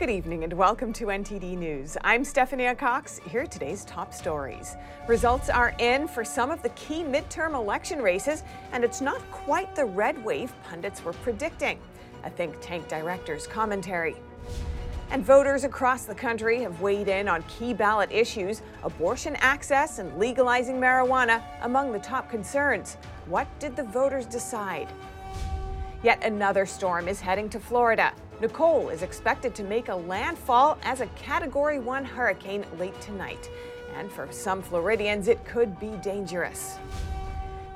Good evening and welcome to NTD News. I'm Stephanie Cox. Here are today's top stories. Results are in for some of the key midterm election races, and it's not quite the red wave pundits were predicting. A think tank director's commentary. And voters across the country have weighed in on key ballot issues, abortion access and legalizing marijuana among the top concerns. What did the voters decide? Yet another storm is heading to Florida. Nicole is expected to make a landfall as a Category 1 hurricane late tonight. And for some Floridians, it could be dangerous.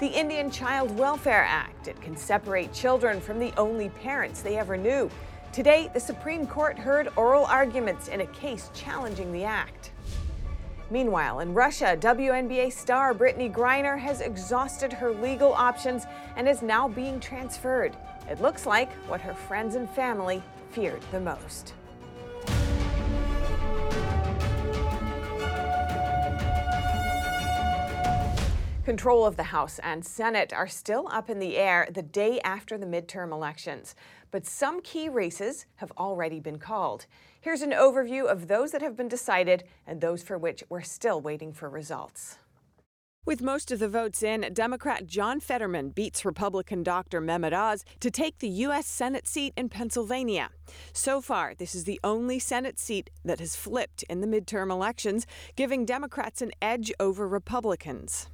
The Indian Child Welfare Act. It can separate children from the only parents they ever knew. Today, the Supreme Court heard oral arguments in a case challenging the act. Meanwhile, in Russia, WNBA star Brittney Griner has exhausted her legal options and is now being transferred. It looks like what her friends and family feared the most. Control of the House and Senate are still up in the air the day after the midterm elections, but some key races have already been called. Here's an overview of those that have been decided and those for which we're still waiting for results. With most of the votes in, Democrat John Fetterman beats Republican Dr. Mehmet Oz to take the U.S. Senate seat in Pennsylvania. So far, this is the only Senate seat that has flipped in the midterm elections, giving Democrats an edge over Republicans.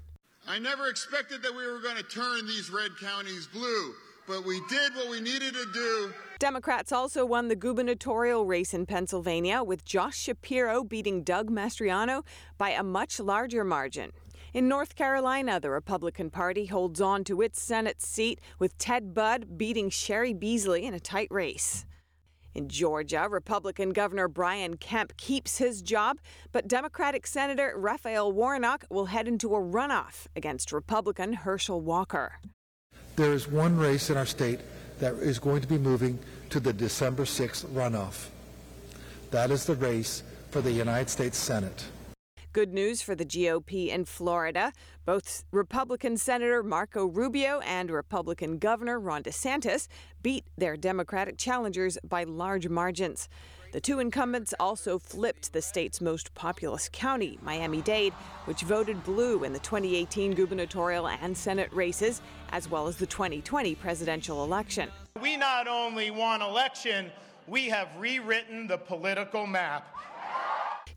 I never expected that we were going to turn these red counties blue, but we did what we needed to do. Democrats also won the gubernatorial race in Pennsylvania, with Josh Shapiro beating Doug Mastriano by a much larger margin. In North Carolina, the Republican Party holds on to its Senate seat, with Ted Budd beating Cheri Beasley in a tight race. In Georgia, Republican Governor Brian Kemp keeps his job, but Democratic Senator Raphael Warnock will head into a runoff against Republican Herschel Walker. There is one race in our state that is going to be moving to the December 6th runoff. That is the race for the United States Senate. Good news for the GOP in Florida. Both Republican Senator Marco Rubio and Republican Governor Ron DeSantis beat their Democratic challengers by large margins. The two incumbents also flipped the state's most populous county, Miami Dade, which voted blue in the 2018 gubernatorial and Senate races, as well as the 2020 presidential election. We not only won election, we have rewritten the political map.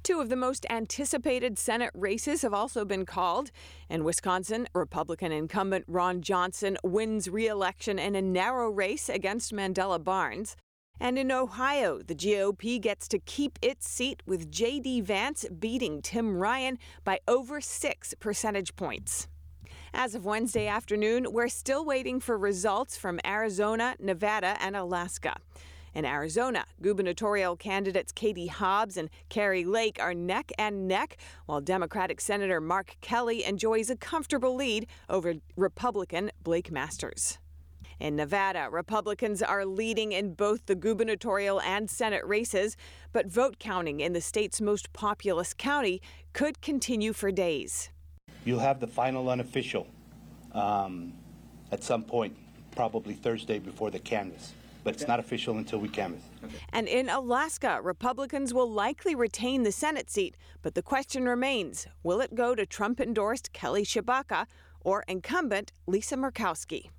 Two of the most anticipated Senate races have also been called. In Wisconsin, Republican incumbent Ron Johnson wins re election in a narrow race against Mandela Barnes. And in Ohio, the GOP gets to keep its seat with J.D. Vance beating Tim Ryan by over six percentage points. As of Wednesday afternoon, we're still waiting for results from Arizona, Nevada, and Alaska. In Arizona, gubernatorial candidates Katie Hobbs and Kari Lake are neck and neck, while Democratic Senator Mark Kelly enjoys a comfortable lead over Republican Blake Masters. In Nevada, Republicans are leading in both the gubernatorial and Senate races, but vote counting in the state's most populous county could continue for days. You'll have the final unofficial um, at some point, probably Thursday before the canvass but it's not official until we canvass. Okay. And in Alaska, Republicans will likely retain the Senate seat, but the question remains will it go to Trump endorsed Kelly Tshibaka or incumbent Lisa Murkowski?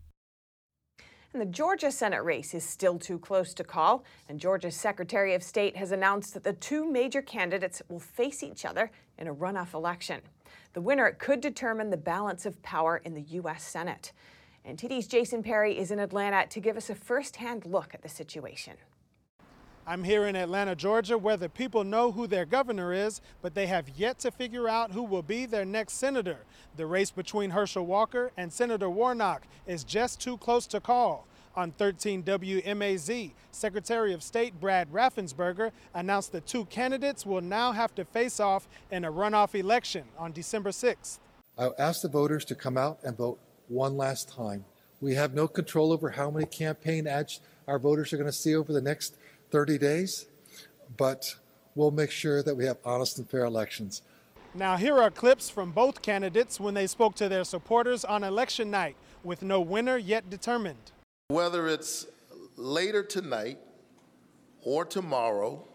And the Georgia Senate race is still too close to call, and Georgia's Secretary of State has announced that the two major candidates will face each other in a runoff election. The winner could determine the balance of power in the U.S. Senate. NTD's Jason Perry is in Atlanta to give us a first-hand look at the situation. I'm here in Atlanta, Georgia, where the people know who their governor is, but they have yet to figure out who will be their next senator. The race between Herschel Walker and Senator Warnock is just too close to call. On 13 WMAZ, Secretary of State Brad Raffensperger announced the two candidates will now have to face off in a runoff election on December 6th. I'll ask the voters to come out and vote one last time. We have no control over how many campaign ads our voters are going to see over the next 30 days, but we'll make sure that we have honest and fair elections. Now, here are clips from both candidates when they spoke to their supporters on election night, with no winner yet determined. Whether it's later tonight or tomorrow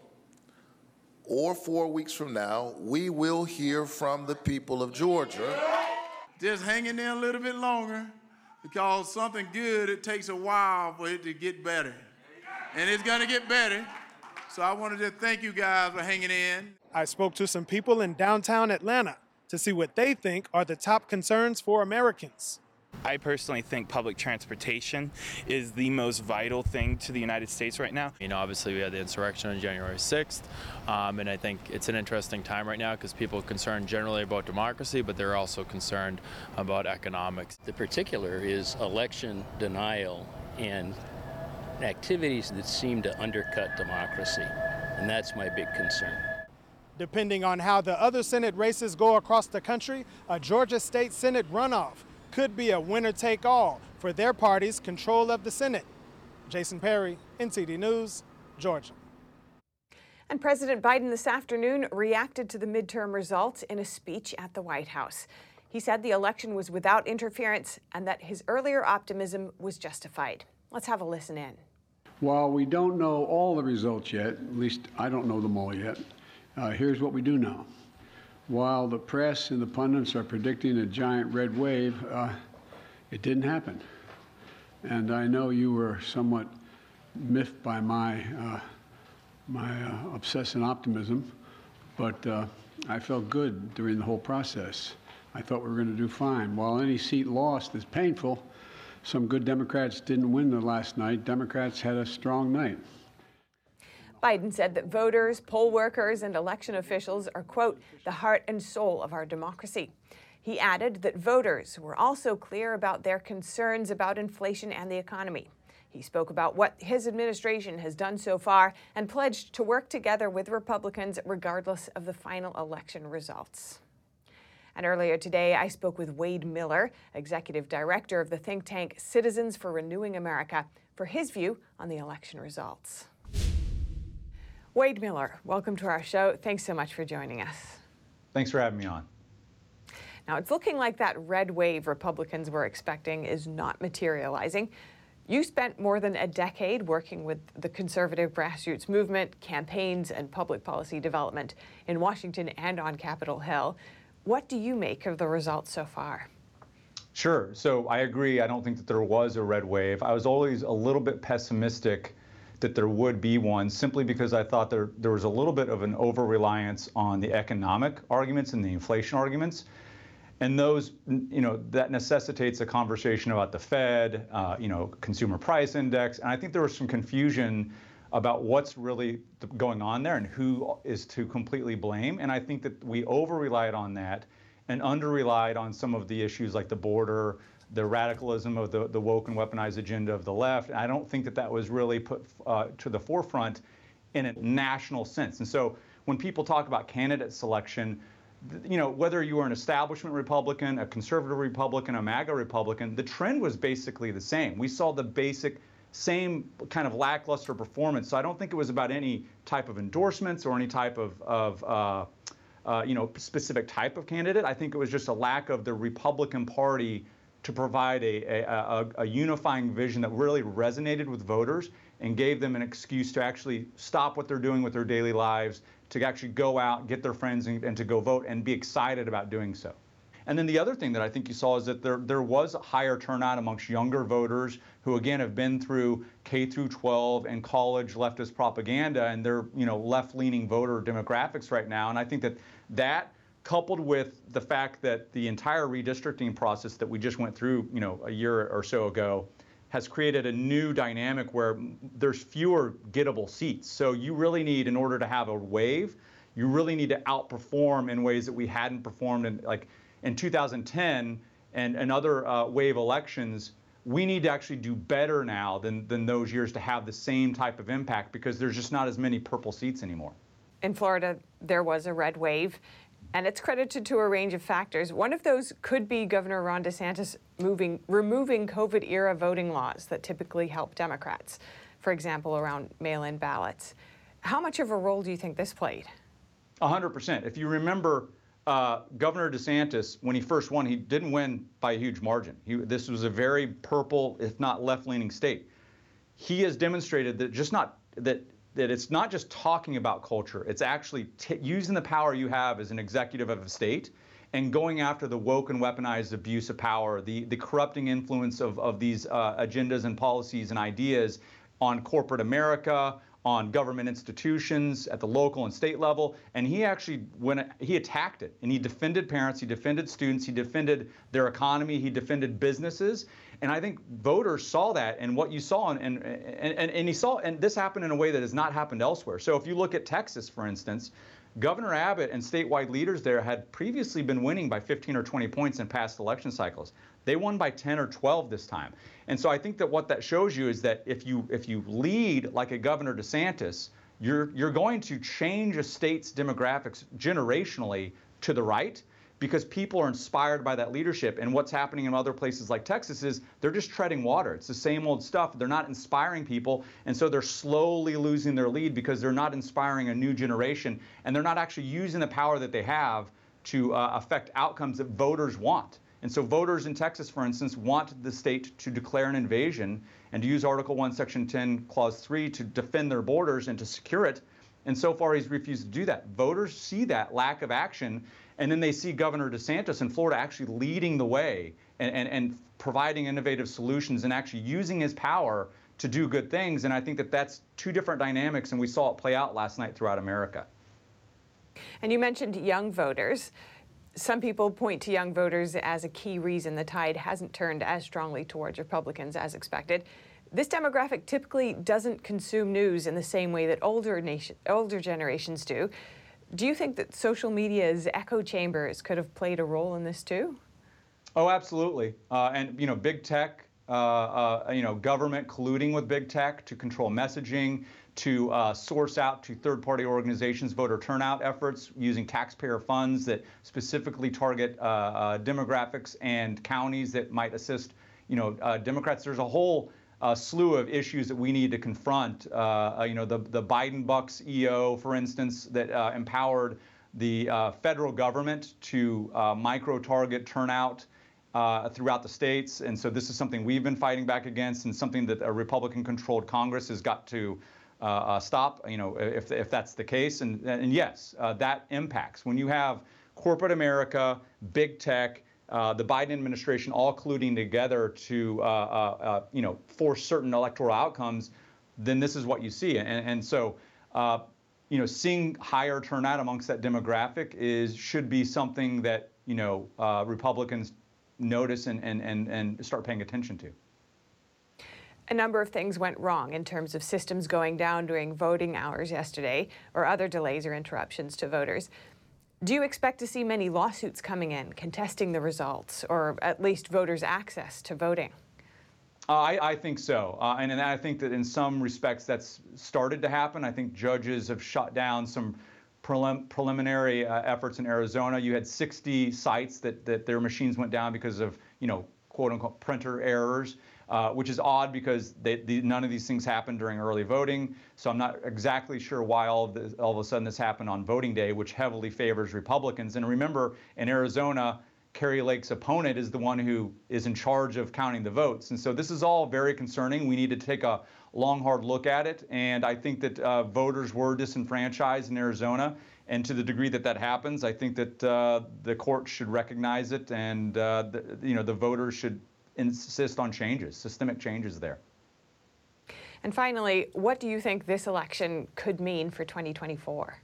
or four weeks from now, we will hear from the people of Georgia. Just hang in there a little bit longer because something good, it takes a while for it to get better. And it's going to get better. So I wanted to thank you guys for hanging in. I spoke to some people in downtown Atlanta to see what they think are the top concerns for Americans. I personally think public transportation is the most vital thing to the United States right now. You know, obviously we had the insurrection on January 6th, um, and I think it's an interesting time right now because people are concerned generally about democracy, but they're also concerned about economics. The particular is election denial and activities that seem to undercut democracy, and that's my big concern. Depending on how the other Senate races go across the country, a Georgia State Senate runoff could be a winner take all for their party's control of the Senate. Jason Perry, NTD News, Georgia. And President Biden this afternoon reacted to the midterm results in a speech at the White House. He said the election was without interference and that his earlier optimism was justified. Let's have a listen in. While we don't know all the results yet, at least I don't know them all yet, uh, here's what we do know. While the press and the pundits are predicting a giant red wave, uh, it didn't happen. And I know you were somewhat miffed by my, uh, my uh, obsessive optimism, but uh, I felt good during the whole process. I thought we were going to do fine. While any seat lost is painful, some good Democrats didn't win the last night. Democrats had a strong night. Biden said that voters, poll workers, and election officials are, quote, the heart and soul of our democracy. He added that voters were also clear about their concerns about inflation and the economy. He spoke about what his administration has done so far and pledged to work together with Republicans regardless of the final election results. And earlier today, I spoke with Wade Miller, executive director of the think tank Citizens for Renewing America, for his view on the election results. Wade Miller, welcome to our show. Thanks so much for joining us. Thanks for having me on. Now, it's looking like that red wave Republicans were expecting is not materializing. You spent more than a decade working with the conservative grassroots movement, campaigns, and public policy development in Washington and on Capitol Hill. What do you make of the results so far? Sure. So I agree. I don't think that there was a red wave. I was always a little bit pessimistic that there would be one simply because I thought there, there was a little bit of an over reliance on the economic arguments and the inflation arguments. And those, you know, that necessitates a conversation about the Fed, uh, you know, consumer price index. And I think there was some confusion about what's really going on there and who is to completely blame. And I think that we over relied on that and under relied on some of the issues like the border, the radicalism of the, the woke and weaponized agenda of the left. And I don't think that that was really put uh, to the forefront in a national sense. And so when people talk about candidate selection, you know, whether you were an establishment Republican, a conservative Republican, a MAGA Republican, the trend was basically the same. We saw the basic same kind of lackluster performance. So I don't think it was about any type of endorsements or any type of, of uh, uh, you know, specific type of candidate. I think it was just a lack of the Republican Party to provide a, a, a, unifying vision that really resonated with voters and gave them an excuse to actually stop what they're doing with their daily lives, to actually go out, get their friends, and, and to go vote and be excited about doing so. And then the other thing that I think you saw is that there, there was a higher turnout amongst younger voters who, again, have been through K through 12 and college leftist propaganda, and they're you know left-leaning voter demographics right now. And I think that that coupled with the fact that the entire redistricting process that we just went through, you know, a year or so ago, has created a new dynamic where there's fewer gettable seats. So you really need, in order to have a wave, you really need to outperform in ways that we hadn't performed in, like in 2010 and, and other uh, wave elections. We need to actually do better now than, than those years to have the same type of impact because there's just not as many purple seats anymore. In Florida, there was a red wave and it's credited to a range of factors. One of those could be Governor Ron DeSantis moving, removing COVID era voting laws that typically help Democrats, for example, around mail in ballots. How much of a role do you think this played? 100%. If you remember, uh, Governor DeSantis, when he first won, he didn't win by a huge margin. He, this was a very purple, if not left leaning state. He has demonstrated that just not that that it's not just talking about culture, it's actually t- using the power you have as an executive of a state and going after the woke and weaponized abuse of power, the, the corrupting influence of, of these uh, agendas and policies and ideas on corporate America, on government institutions at the local and state level. And he actually when he attacked it and he defended parents, he defended students, he defended their economy, he defended businesses. And I think voters saw that and what you saw, and, and, and, and he saw, and this happened in a way that has not happened elsewhere. So if you look at Texas, for instance, Governor Abbott and statewide leaders there had previously been winning by 15 or 20 points in past election cycles. They won by 10 or 12 this time. And so I think that what that shows you is that if you if you lead like a Governor DeSantis, you're you're going to change a state's demographics generationally to the right because people are inspired by that leadership. And what's happening in other places like Texas is they're just treading water. It's the same old stuff. They're not inspiring people. And so they're slowly losing their lead because they're not inspiring a new generation and they're not actually using the power that they have to uh, affect outcomes that voters want. And so voters in Texas, for instance, want the state to declare an invasion and to use Article 1, Section 10, Clause 3 to defend their borders and to secure it. And so far, he's refused to do that. Voters see that lack of action, and then they see Governor DeSantis in Florida actually leading the way and, and, and providing innovative solutions and actually using his power to do good things. And I think that that's two different dynamics, and we saw it play out last night throughout America. And you mentioned young voters. Some people point to young voters as a key reason the tide hasn't turned as strongly towards Republicans as expected. This demographic typically doesn't consume news in the same way that older nation, older generations do. Do you think that social media's echo chambers could have played a role in this too? Oh, absolutely. Uh, and you know, big tech, uh, uh, you know, government colluding with big tech to control messaging, to uh, source out to third-party organizations voter turnout efforts using taxpayer funds that specifically target uh, uh, demographics and counties that might assist, you know, Democrats. There's a whole uh, slew of issues that we need to confront. Uh, you know, the, the Biden Bucks EO, for instance, that uh, empowered the federal government to micro-target turnout throughout the states. And so this is something we've been fighting back against and something that a Republican-controlled Congress has got to uh, uh, stop, you know, if, if that's the case. And, and yes, uh, that impacts. When you have corporate America, big tech, uh, the Biden administration all colluding together to, uh, uh, you know, force certain electoral outcomes, then this is what you see. And, and so, you know, seeing higher turnout amongst that demographic is should be something that you know Republicans notice and, and, and, and start paying attention to a number of things went wrong in terms of systems going down during voting hours yesterday or other delays or interruptions to voters. Do you expect to see many lawsuits coming in contesting the results or at least voters' access to voting? Uh, I, I, think so. Uh, and, and, I think that in some respects that's started to happen. I think judges have shut down some prelim- preliminary uh, efforts in Arizona. You had 60 sites that, that their machines went down because of, you know, quote unquote printer errors uh, which is odd because they, the, none of these things happened during early voting. So I'm not exactly sure why all of, this, all of a sudden this happened on voting day, which heavily favors Republicans. And remember, in Arizona, Kari Lake's opponent is the one who is in charge of counting the votes. And so this is all very concerning. We need to take a long, hard look at it. And I think that uh, voters were disenfranchised in Arizona. And to the degree that that happens, I think that uh, the court should recognize it, and uh, the, you know the voters should insist on changes, systemic changes there. And finally, what do you think this election could mean for 2024?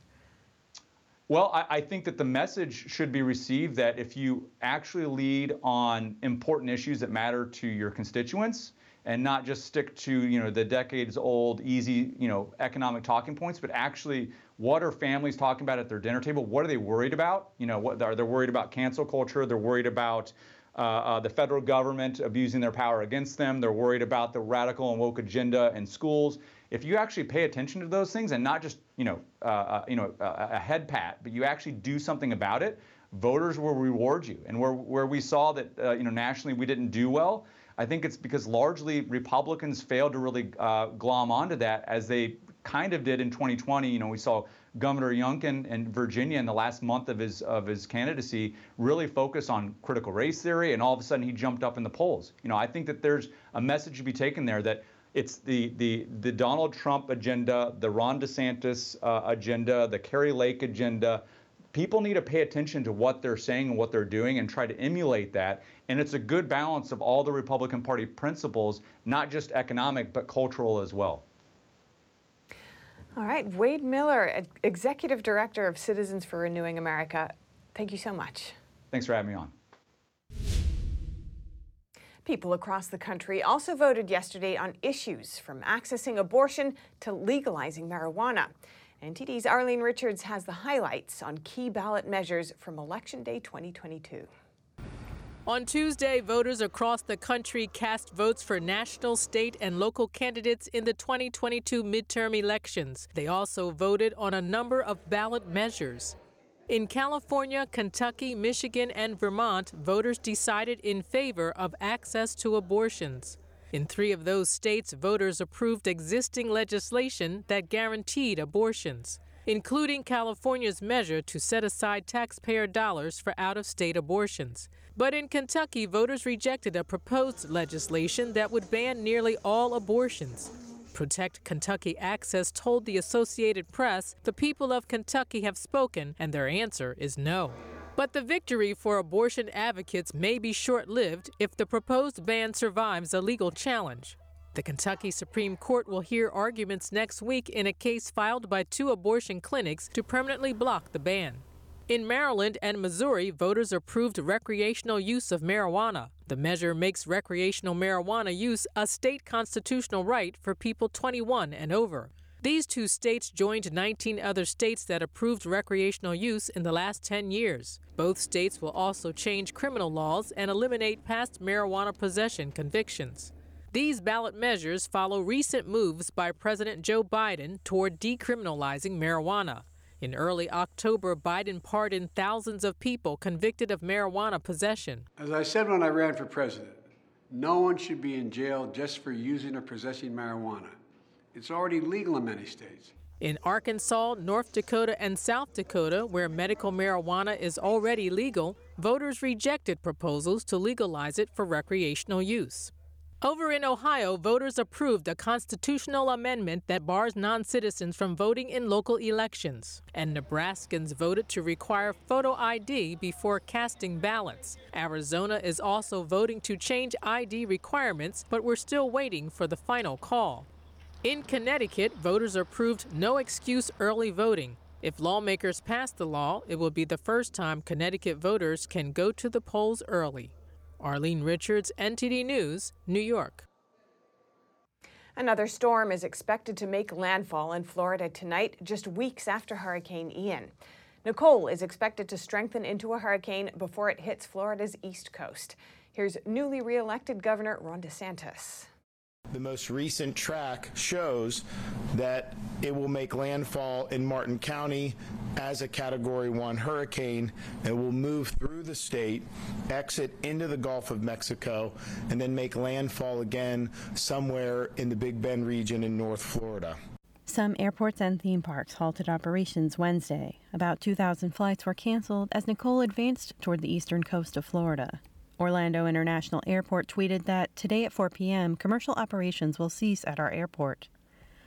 Well, I, I, think that the message should be received that if you actually lead on important issues that matter to your constituents and not just stick to, you know, the decades old, easy, you know, economic talking points, but actually what are families talking about at their dinner table? What are they worried about? You know, what are they worried about cancel culture? They're worried about the federal government abusing their power against them. They're worried about the radical and woke agenda in schools. If you actually pay attention to those things and not just you know uh, uh you know a head pat, but you actually do something about it, voters will reward you. And where where we saw that uh, you know nationally we didn't do well, I think it's because largely Republicans failed to really uh, glom onto that as they kind of did in 2020. You know, we saw Governor Youngkin in Virginia in the last month of his of his candidacy really focus on critical race theory, and all of a sudden he jumped up in the polls. You know, I think that there's a message to be taken there that It's the the the Donald Trump agenda, the Ron DeSantis uh, agenda, the Kari Lake agenda. People need to pay attention to what they're saying and what they're doing and try to emulate that. And it's a good balance of all the Republican Party principles, not just economic, but cultural as well. All right, Wade Miller, Executive Director of Citizens for Renewing America. Thank you so much. Thanks for having me on. People across the country also voted yesterday on issues from accessing abortion to legalizing marijuana. NTD's Arlene Richards has the highlights on key ballot measures from Election Day 2022. On Tuesday, voters across the country cast votes for national, state, and local candidates in the 2022 midterm elections. They also voted on a number of ballot measures. In California, Kentucky, Michigan, and Vermont, voters decided in favor of access to abortions. In three of those states, voters approved existing legislation that guaranteed abortions, including California's measure to set aside taxpayer dollars for out of state abortions. But in Kentucky, voters rejected a proposed legislation that would ban nearly all abortions. Protect Kentucky Access told the Associated Press the people of Kentucky have spoken and their answer is no. But the victory for abortion advocates may be short lived if the proposed ban survives a legal challenge. The Kentucky Supreme Court will hear arguments next week in a case filed by two abortion clinics to permanently block the ban. In Maryland and Missouri, voters approved recreational use of marijuana. The measure makes recreational marijuana use a state constitutional right for people 21 and over. These two states joined 19 other states that approved recreational use in the last 10 years. Both states will also change criminal laws and eliminate past marijuana possession convictions. These ballot measures follow recent moves by President Joe Biden toward decriminalizing marijuana. In early October, Biden pardoned thousands of people convicted of marijuana possession. As I said when I ran for president, no one should be in jail just for using or possessing marijuana. It's already legal in many states. In Arkansas, North Dakota, and South Dakota, where medical marijuana is already legal, voters rejected proposals to legalize it for recreational use. Over in Ohio, voters approved a constitutional amendment that bars non citizens from voting in local elections. And Nebraskans voted to require photo ID before casting ballots. Arizona is also voting to change ID requirements, but we're still waiting for the final call. In Connecticut, voters approved no excuse early voting. If lawmakers pass the law, it will be the first time Connecticut voters can go to the polls early. Arlene Richards, NTD News, New York. Another storm is expected to make landfall in Florida tonight, just weeks after Hurricane Ian. Nicole is expected to strengthen into a hurricane before it hits Florida's east coast. Here's newly reelected Governor Ron DeSantis. The most recent track shows that it will make landfall in Martin County as a Category 1 hurricane and will move through the state, exit into the Gulf of Mexico, and then make landfall again somewhere in the Big Bend region in North Florida. Some airports and theme parks halted operations Wednesday. About 2,000 flights were canceled as Nicole advanced toward the eastern coast of Florida. Orlando International Airport tweeted that today at 4 p.m., commercial operations will cease at our airport.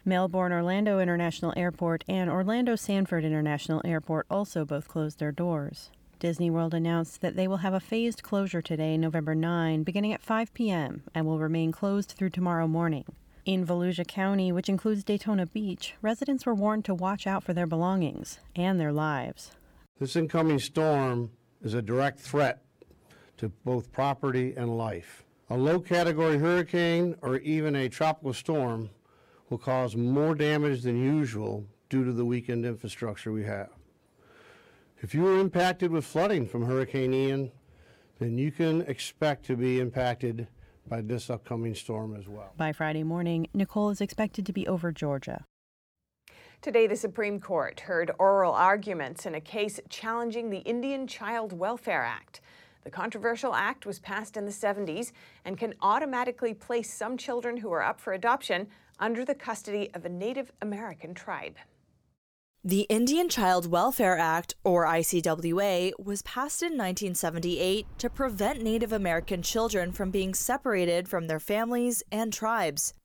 Melbourne Orlando International Airport and Orlando Sanford International Airport also both closed their doors. Disney World announced that they will have a phased closure today, November 9, beginning at 5 p.m., and will remain closed through tomorrow morning. In Volusia County, which includes Daytona Beach, residents were warned to watch out for their belongings and their lives. This incoming storm is a direct threat to both property and life. A low category hurricane or even a tropical storm will cause more damage than usual due to the weakened infrastructure we have. If you were impacted with flooding from Hurricane Ian, then you can expect to be impacted by this upcoming storm as well. By Friday morning, Nicole is expected to be over Georgia. Today, the Supreme Court heard oral arguments in a case challenging the Indian Child Welfare Act. The controversial act was passed in the 70s and can automatically place some children who are up for adoption under the custody of a Native American tribe. The Indian Child Welfare Act, or ICWA, was passed in 1978 to prevent Native American children from being separated from their families and tribes.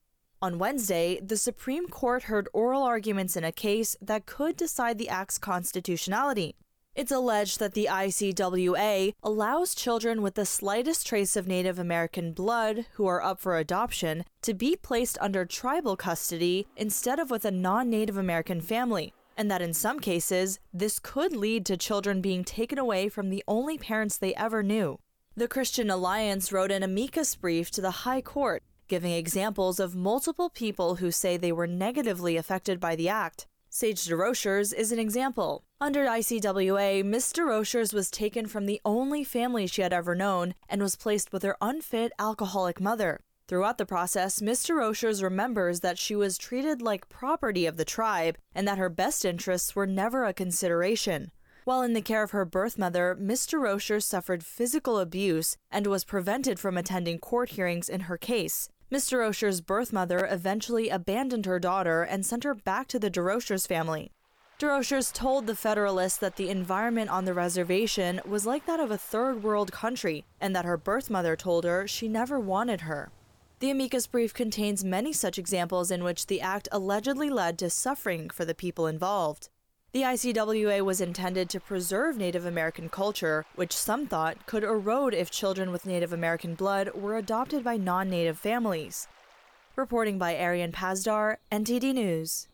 On Wednesday, the Supreme Court heard oral arguments in a case that could decide the act's constitutionality. It's alleged that the ICWA allows children with the slightest trace of Native American blood who are up for adoption to be placed under tribal custody instead of with a non Native American family, and that in some cases, this could lead to children being taken away from the only parents they ever knew. The Christian Alliance wrote an amicus brief to the High Court, giving examples of multiple people who say they were negatively affected by the act. Sage DeRochers is an example. Under ICWA, Miss DeRochers was taken from the only family she had ever known and was placed with her unfit alcoholic mother. Throughout the process, Miss DeRochers remembers that she was treated like property of the tribe and that her best interests were never a consideration. While in the care of her birth mother, Miss DeRochers suffered physical abuse and was prevented from attending court hearings in her case. Miss DeRocher's birth mother eventually abandoned her daughter and sent her back to the DeRochers family. DeRochers told the Federalist that the environment on the reservation was like that of a third world country and that her birth mother told her she never wanted her. The amicus brief contains many such examples in which the act allegedly led to suffering for the people involved. The ICWA was intended to preserve Native American culture, which some thought could erode if children with Native American blood were adopted by non native families. Reporting by Arian Pazdar, NTD News.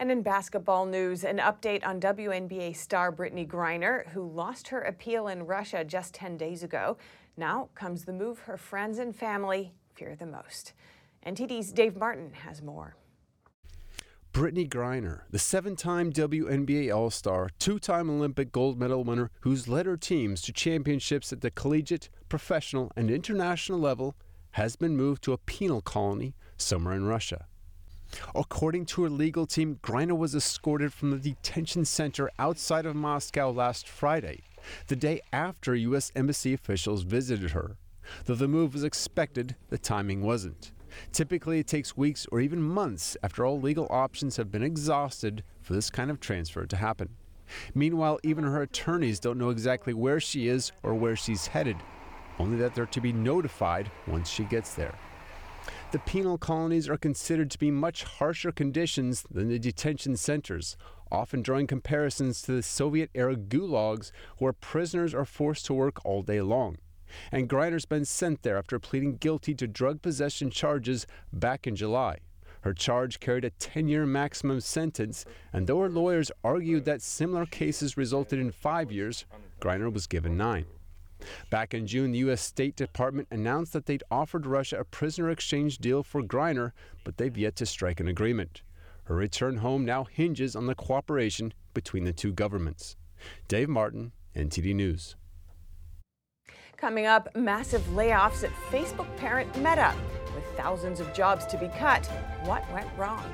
And in basketball news, an update on WNBA star Brittney Griner, who lost her appeal in Russia just 10 days ago. Now comes the move her friends and family fear the most. NTD's Dave Martin has more. Brittney Griner, the seven time WNBA All Star, two time Olympic gold medal winner who's led her teams to championships at the collegiate, professional, and international level, has been moved to a penal colony somewhere in Russia. According to her legal team, Griner was escorted from the detention center outside of Moscow last Friday, the day after U.S. Embassy officials visited her. Though the move was expected, the timing wasn't. Typically, it takes weeks or even months after all legal options have been exhausted for this kind of transfer to happen. Meanwhile, even her attorneys don't know exactly where she is or where she's headed, only that they're to be notified once she gets there. The penal colonies are considered to be much harsher conditions than the detention centers, often drawing comparisons to the Soviet era gulags where prisoners are forced to work all day long and Griner's been sent there after pleading guilty to drug possession charges back in July. Her charge carried a 10 year maximum sentence, and though her lawyers argued that similar cases resulted in five years, Griner was given nine. Back in June, the U.S. State Department announced that they'd offered Russia a prisoner exchange deal for Griner, but they've yet to strike an agreement. Her return home now hinges on the cooperation between the two governments. Dave Martin, NTD News. Coming up, massive layoffs at Facebook parent Meta. With thousands of jobs to be cut, what went wrong?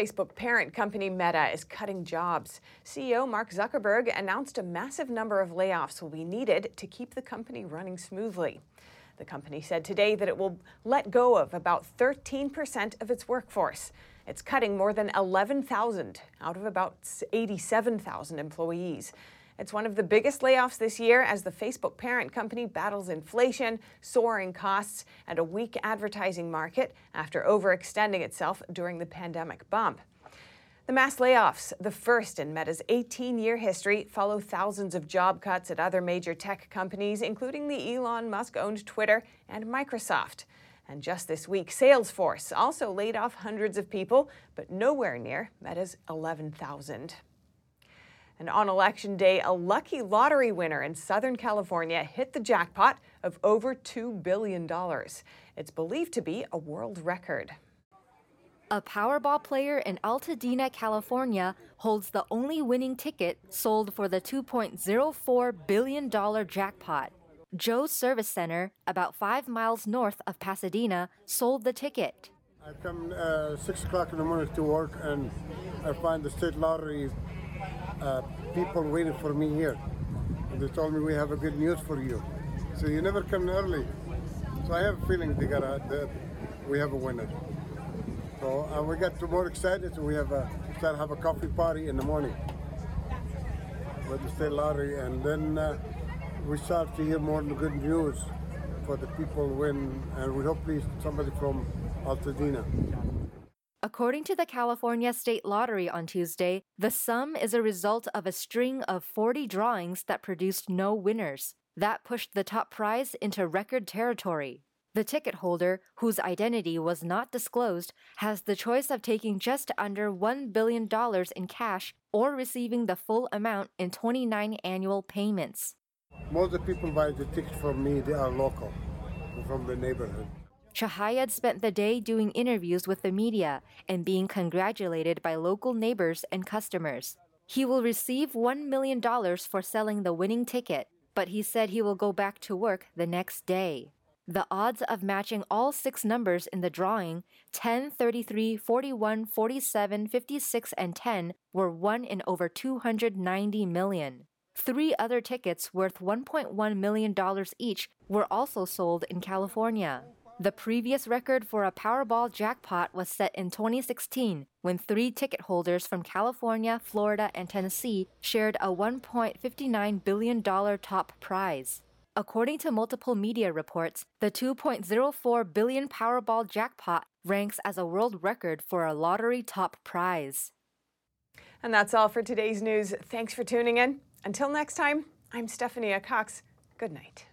Facebook parent company Meta is cutting jobs. CEO Mark Zuckerberg announced a massive number of layoffs will be needed to keep the company running smoothly. The company said today that it will let go of about 13% of its workforce. It's cutting more than 11,000 out of about 87,000 employees. It's one of the biggest layoffs this year as the Facebook parent company battles inflation, soaring costs, and a weak advertising market after overextending itself during the pandemic bump. The mass layoffs, the first in Meta's 18 year history, follow thousands of job cuts at other major tech companies, including the Elon Musk owned Twitter and Microsoft. And just this week, Salesforce also laid off hundreds of people, but nowhere near Meta's 11,000. And on election day, a lucky lottery winner in Southern California hit the jackpot of over $2 billion. It's believed to be a world record. A Powerball player in Altadena, California holds the only winning ticket sold for the $2.04 billion jackpot. Joe's Service Center, about five miles north of Pasadena, sold the ticket. I come uh, 6 o'clock in the morning to work and I find the state lottery uh, people waiting for me here. And they told me we have a good news for you. So you never come early. So I have a feeling they got a, that we have a winner. So and we got more excited. So we have a start have a coffee party in the morning with the state lottery, and then uh, we start to hear more good news for the people win, and we hopefully somebody from Altadena. According to the California State Lottery on Tuesday, the sum is a result of a string of 40 drawings that produced no winners. That pushed the top prize into record territory. The ticket holder, whose identity was not disclosed, has the choice of taking just under $1 billion in cash or receiving the full amount in 29 annual payments. Most of the people buy the tickets from me, they are local, from the neighborhood. Chahayed spent the day doing interviews with the media and being congratulated by local neighbors and customers. He will receive $1 million for selling the winning ticket, but he said he will go back to work the next day. The odds of matching all six numbers in the drawing 10, 33, 41, 47, 56, and 10 were won in over 290 million. Three other tickets worth $1.1 million each were also sold in California. The previous record for a Powerball jackpot was set in 2016 when three ticket holders from California, Florida, and Tennessee shared a $1.59 billion top prize. According to multiple media reports, the 2.04 billion Powerball jackpot ranks as a world record for a lottery top prize. And that's all for today's news. Thanks for tuning in. Until next time, I'm Stephanie Cox. Good night.